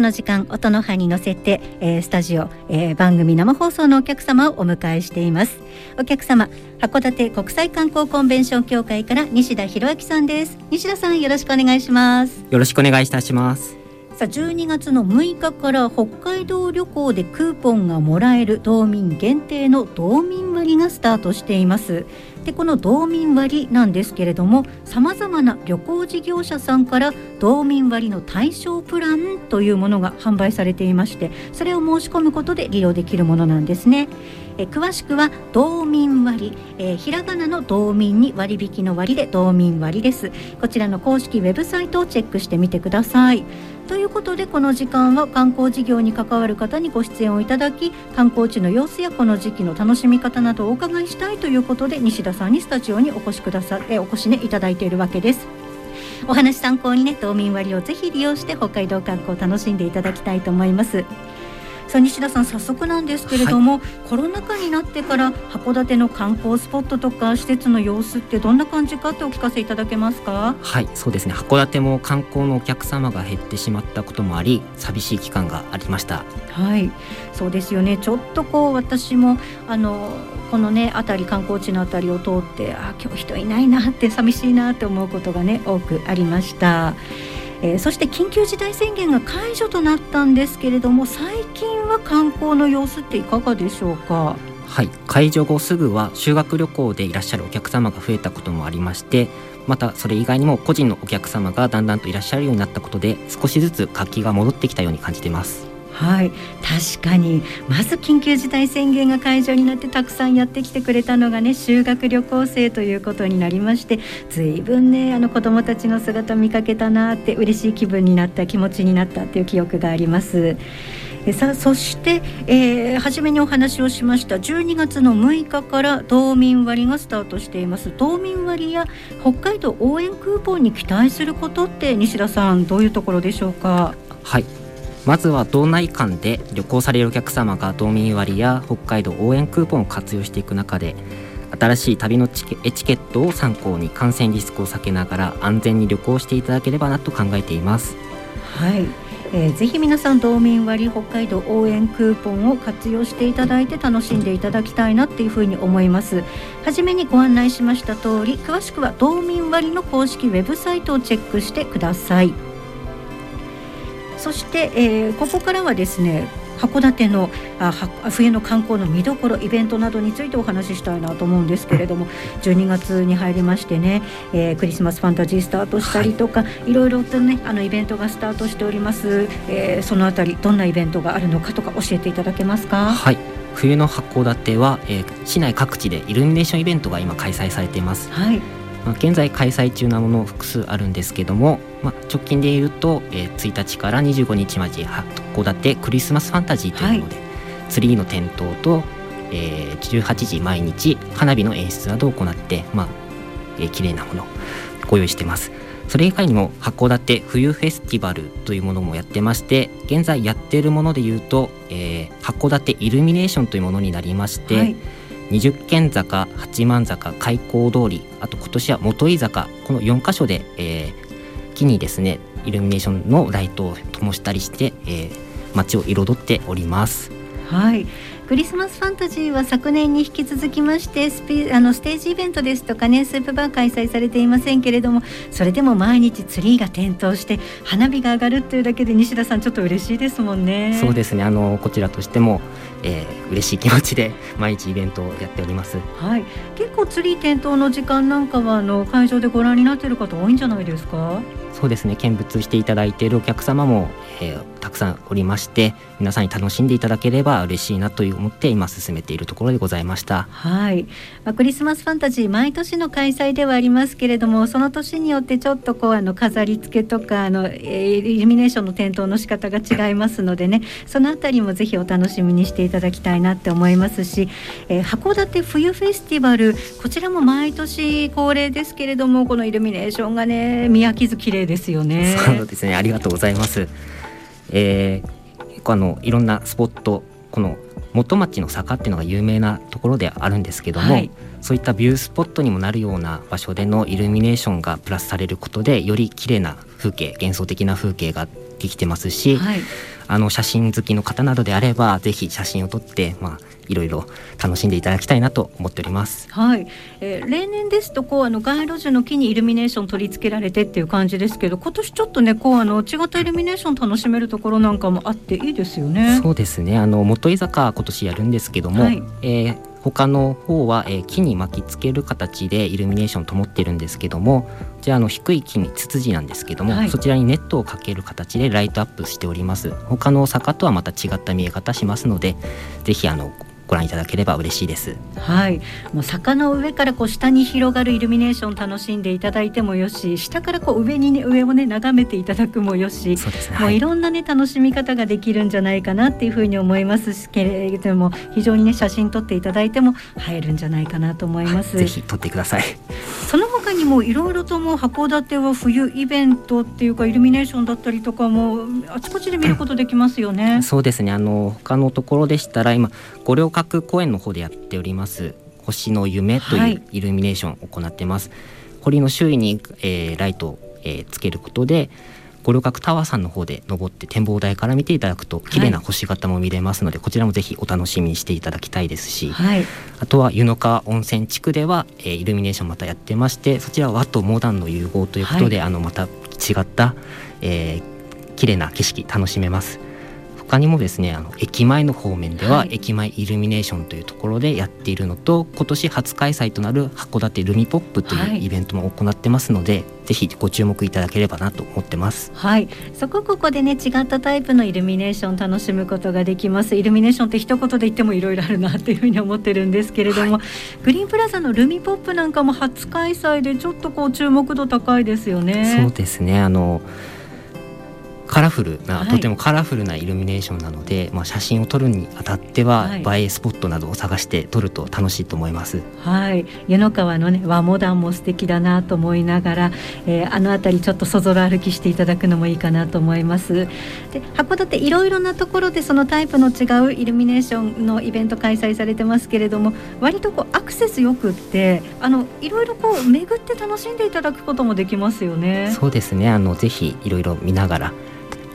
この時間音の葉に乗せて、えー、スタジオ、えー、番組生放送のお客様をお迎えしています。お客様函館国際観光コンベンション協会から西田博明さんです。西田さんよろしくお願いします。よろしくお願いいたします。さあ12月の6日から北海道旅行でクーポンがもらえる道民限定の道民割がスタートしていますでこの道民割なんですけれどもさまざまな旅行事業者さんから道民割の対象プランというものが販売されていましてそれを申し込むことで利用できるものなんですね。え詳しくは道民割、え、ひらがなの道民に割引の割で道民割です。こちらの公式ウェブサイトをチェックしてみてください。ということでこの時間は観光事業に関わる方にご出演をいただき観光地の様子やこの時期の楽しみ方などをお伺いしたいということで西田さんにスタジオにお越しくださえお越しねいただいているわけです。お話参考にね道民割をぜひ利用して北海道観光を楽しんでいただきたいと思います。さあ西田さん早速なんですけれども、はい、コロナ禍になってから函館の観光スポットとか施設の様子ってどんな感じかってお聞かせいただけますか？はいそうですね。函館も観光のお客様が減ってしまったこともあり寂しい期間がありました。はいそうですよね。ちょっとこう私もあのこのね辺り観光地の辺りを通ってあ今日人いないなって寂しいなって思うことがね多くありました。えー、そして緊急事態宣言が解除となったんですけれども最近は観光の様子っていかがでしょうか？はい。解除後すぐは修学旅行でいらっしゃるお客様が増えたこともありましてまたそれ以外にも個人のお客様がだんだんといらっしゃるようになったことで少しずつ活気が戻ってきたように感じています。はい。確かにまず緊急事態宣言が解除になってたくさんやってきてくれたのがね修学旅行生ということになりましてずいぶんねあの子どもたちの姿見かけたなって嬉しい気分になった気持ちになったっていう記憶があります。さあそして、えー、初めにお話をしました12月の6日から道民割がスタートしています。道民割や北海道応援クーポンに期待することって西田さんどういうところでしょうか？はい。まずは道内間で旅行されるお客様が道民割や北海道応援クーポンを活用していく中で新しい旅のエチケットを参考に感染リスクを避けながら安全に旅行していただければなと考えています。はい、えー、ぜひ皆さん道民割北海道応援クーポンを活用していただいて楽しんでいただきたいなっていうふうに思います。はじめにご案内しました通り詳しくは道民割の公式ウェブサイトをチェックしてください。そして、えー、ここからはですね函館のあ冬の観光の見どころイベントなどについてお話ししたいなと思うんですけれども12月に入りましてね、えー、クリスマスファンタジースタートしたりとか、はい、いろいろとねあのイベントがスタートしております、えー、そのあたりどんなイベントがあるのかとか教えていただけますか？はい冬の函館は、えー、市内各地でイルミネーションイベントが今開催されています。はいまあ、現在開催中なもの複数あるんですけども、まあ、直近で言うと、えー、1日から25日まで函館クリスマスファンタジーというもので、はい、ツリーの点灯と、えー、18時毎日花火の演出などを行って、まあえー、綺麗なものをご用意してます。それ以外にも函館冬フェスティバルというものもやってまして現在やっているものでいうと、えー、函館イルミネーションというものになりまして、はい二十軒坂八幡坂開港通りあと今年は元井坂この4箇所で、えー、木にですねイルミネーションのライトを灯したりして、えー、街を彩っております。はいクリスマスファンタジーは昨年に引き続きましてスピあのステージイベントですとかねスープバー開催されていませんけれどもそれでも毎日ツリーが点灯して花火が上がるっていうだけで西田さんちょっと嬉しいですもんね。そうですね。あのこちらとしても、えー、嬉しい気持ちで 毎日イベントをやっております。はい。結構ツリー点灯の時間なんかはあの会場でご覧になっている方多いんじゃないですか？そうですね見物していただいているお客様も、えー、たくさんおりまして皆さんに楽しんでいただければ嬉しいなと思って今進めているところでございました。はい、まあ、クリスマスファンタジー毎年の開催ではありますけれどもその年によってちょっとこうあの飾り付けとかあの、えー、イルミネーションの点灯の仕方が違いますのでねそのあたりもぜひお楽しみにしていただきたいなって思いますし、えー、函館冬フェスティバルこちらも毎年恒例ですけれどもこのイルミネーションがね見飽きず綺麗ですよね。そうですねありがとうございます。えー、結構あのいろんなスポットこの元町の坂っていうのが有名なところであるんですけども、はい、そういったビュースポットにもなるような場所でのイルミネーションがプラスされることでより綺麗な風景幻想的な風景ができてますし、はい、あの写真好きの方などであればぜひ写真を撮って、まあ、いろいろ楽しんでいただきたいなと思っております。はい、えー、例年ですとこうあの街路樹の木にイルミネーション取り付けられてっていう感じですけど今年ちょっとねこうあの違ったイルミネーション楽しめるところなんかもあっていいですよね。そうですね。あの元居坂今年やるんですけども、はい、えー他の方は、えー、木に巻きつける形でイルミネーション灯ってるんですけどもじゃあの低い木にツツジなんですけども、はい、そちらにネットをかける形でライトアップしております。他の坂とはまた違った見え方しますのでぜひあのご覧いただければ嬉しいです。はい、もう坂の上からこう下に広がるイルミネーション楽しんでいただいてもよし、下からこう上にね上をね眺めていただくもよし、そうですね。もういろんなね楽しみ方ができるんじゃないかなっていうふうに思いますけれども、非常にね写真撮っていただいても映えるんじゃないかなと思います。はい、ぜひ撮ってください。にもいろいろとも函館は冬イベントっていうかイルミネーションだったりとかもあちこちで見ることできますよね。そうですね。あの他のところでしたら今五稜郭公園の方でやっております星の夢というイルミネーションを行ってます。はい、堀の周囲に、えー、ライトを、えー、つけることで五稜郭タワーさんの方で登って展望台から見ていただくと綺麗な星型も見れますので、はい、こちらもぜひお楽しみにしていただきたいですし、はい、あとは湯の川温泉地区では、えー、イルミネーションまたやってましてそちらは和とモダンの融合ということで、はい、あのまた違った、えー、綺麗な景色楽しめます。他にもですねあの駅前の方面では、駅前イルミネーションというところでやっているのと今年初開催となる函館ルミポップというイベントも行ってますので、はい、ぜひご注目いただければなと思ってます。はい。そこここでね違ったタイプのイルミネーション楽しむことができます。イルミネーションって一言で言ってもいろいろあるなっていうふうに思ってるんですけれども、はい、グリーンプラザのルミポップなんかも初開催でちょっとこう注目度高いですよね。そうですね。あのカラフルな、はい、とてもカラフルなイルミネーションなので、まあ、写真を撮るにあたっては、はい、映えスポットなどを探して撮ると楽しいと思います。はい、湯の川のね和モダンも素敵だなと思いながら、えー、あの辺りちょっとそぞろ歩きしていただくのもいいかなと思います。で函館いろいろなところでそのタイプの違うイルミネーションのイベント開催されてますけれども割とこうアクセスよくってあのいろいろこう巡って楽しんでいただくこともできますよね。そうですねあのぜひいろいろ見ながら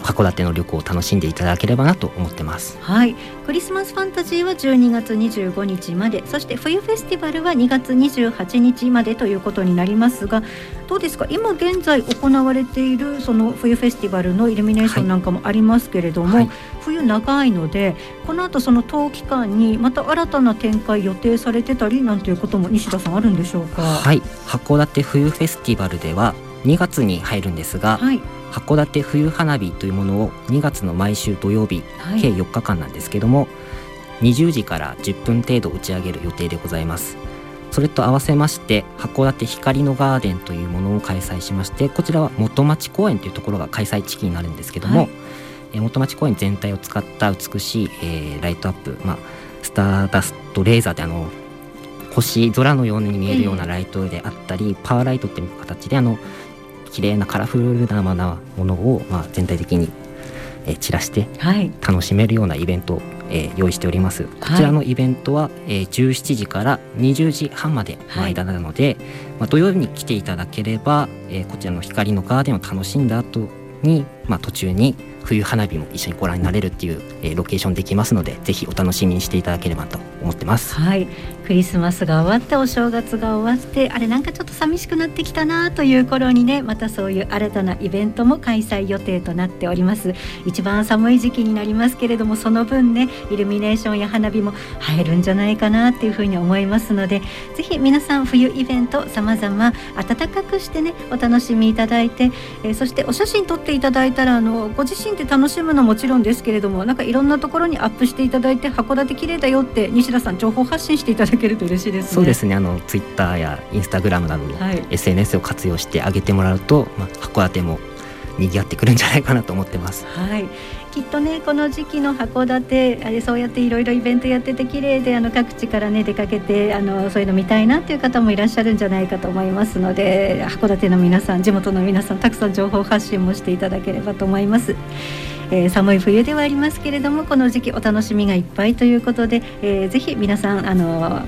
函館の旅行を楽しんでいただければなと思ってます。はい。クリスマスファンタジーは12月25日までそして冬フェスティバルは2月28日までということになりますがどうですか？今現在行われているその冬フェスティバルのイルミネーションなんかもありますけれども、はい、冬長いのでこの後その冬期間にまた新たな展開予定されてたりなんていうことも西田さんあるんでしょうか？はい。函館冬フェスティバルでは2月に入るんですが、はい。函館冬花火というものを2月の毎週土曜日、はい、計4日間なんですけども20時から10分程度打ち上げる予定でございます。それと合わせまして函館光のガーデンというものを開催しましてこちらは元町公園というところが開催地域になるんですけども、はい、え元町公園全体を使った美しい、えー、ライトアップ、まあ、スターダストレーザーであの星空のように見えるようなライトであったり、えー、パワーライトっていう形であの綺麗なカラフルなものを、まあ、全体的に、えー、散らして楽しめるようなイベントを、えー、用意しております。こちらのイベントは、えー、17時から20時半までの間なので、はい、まあ、土曜日に来ていただければ、えー、こちらの光のガーデンを楽しんだ後に、まあ、途中に冬花火も一緒にご覧になれるっていう、えー、ロケーションできますのでぜひお楽しみにしていただければと思ってます。はいクリスマスが終わってお正月が終わってあれなんかちょっと寂しくなってきたなという頃にねまたそういう新たなイベントも開催予定となっております一番寒い時期になりますけれどもその分ねイルミネーションや花火も入るんじゃないかなっていうふうに思いますのでぜひ皆さん冬イベント様々暖かくしてねお楽しみいただいて、えー、そしてお写真撮っていただいたらあのご自身で楽しむのももちろんですけれどもなんかいろんなところにアップしていただいて函館綺麗だよって西田さん情報発信していただけると嬉しいです、ね、そうですねあのツイッターやインスタグラムなどの SNS を活用してあげてもらうと、まあ、函館も賑わってくるんじゃないかなと思ってます。はいきっとねこの時期の函館あれそうやっていろいろイベントやってて綺麗であの各地からね出かけてあのそういうの見たいなっていう方もいらっしゃるんじゃないかと思いますので函館の皆さん地元の皆さんたくさん情報発信もしていただければと思います。えー、寒い冬ではありますけれどもこの時期お楽しみがいっぱいということで、えー、ぜひ皆さんあの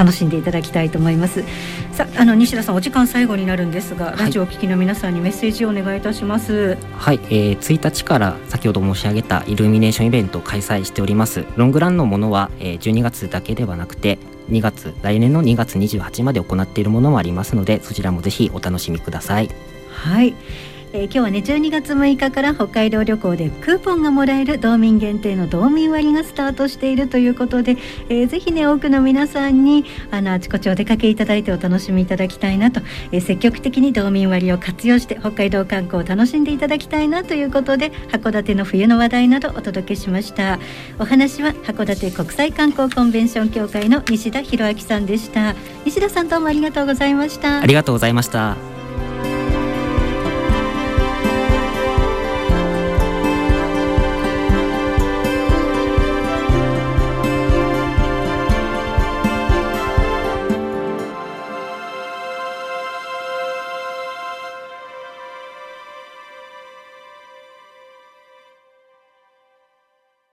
楽しんでいただきたいと思います。さあの西田さんお時間最後になるんですが、ラジオを聞きの皆さんにメッセージをお願いいたします。はい、えー、1日から先ほど申し上げたイルミネーションイベントを開催しております。ロングランのものは、えー、12月だけではなくて2月来年の2月28まで行っているものもありますのでそちらもぜひお楽しみください。はいえー、今日はね12月6日から北海道旅行でクーポンがもらえる道民限定の道民割がスタートしているということで、えー、ぜひね多くの皆さんにあのあちこちお出かけいただいてお楽しみいただきたいなと、えー、積極的に道民割を活用して北海道観光を楽しんでいただきたいなということで函館の冬の話題などお届けしました。お話は函館国際観光コンベンション協会の西田博明さんでした。西田さんどうもありがとうございました。ありがとうございました。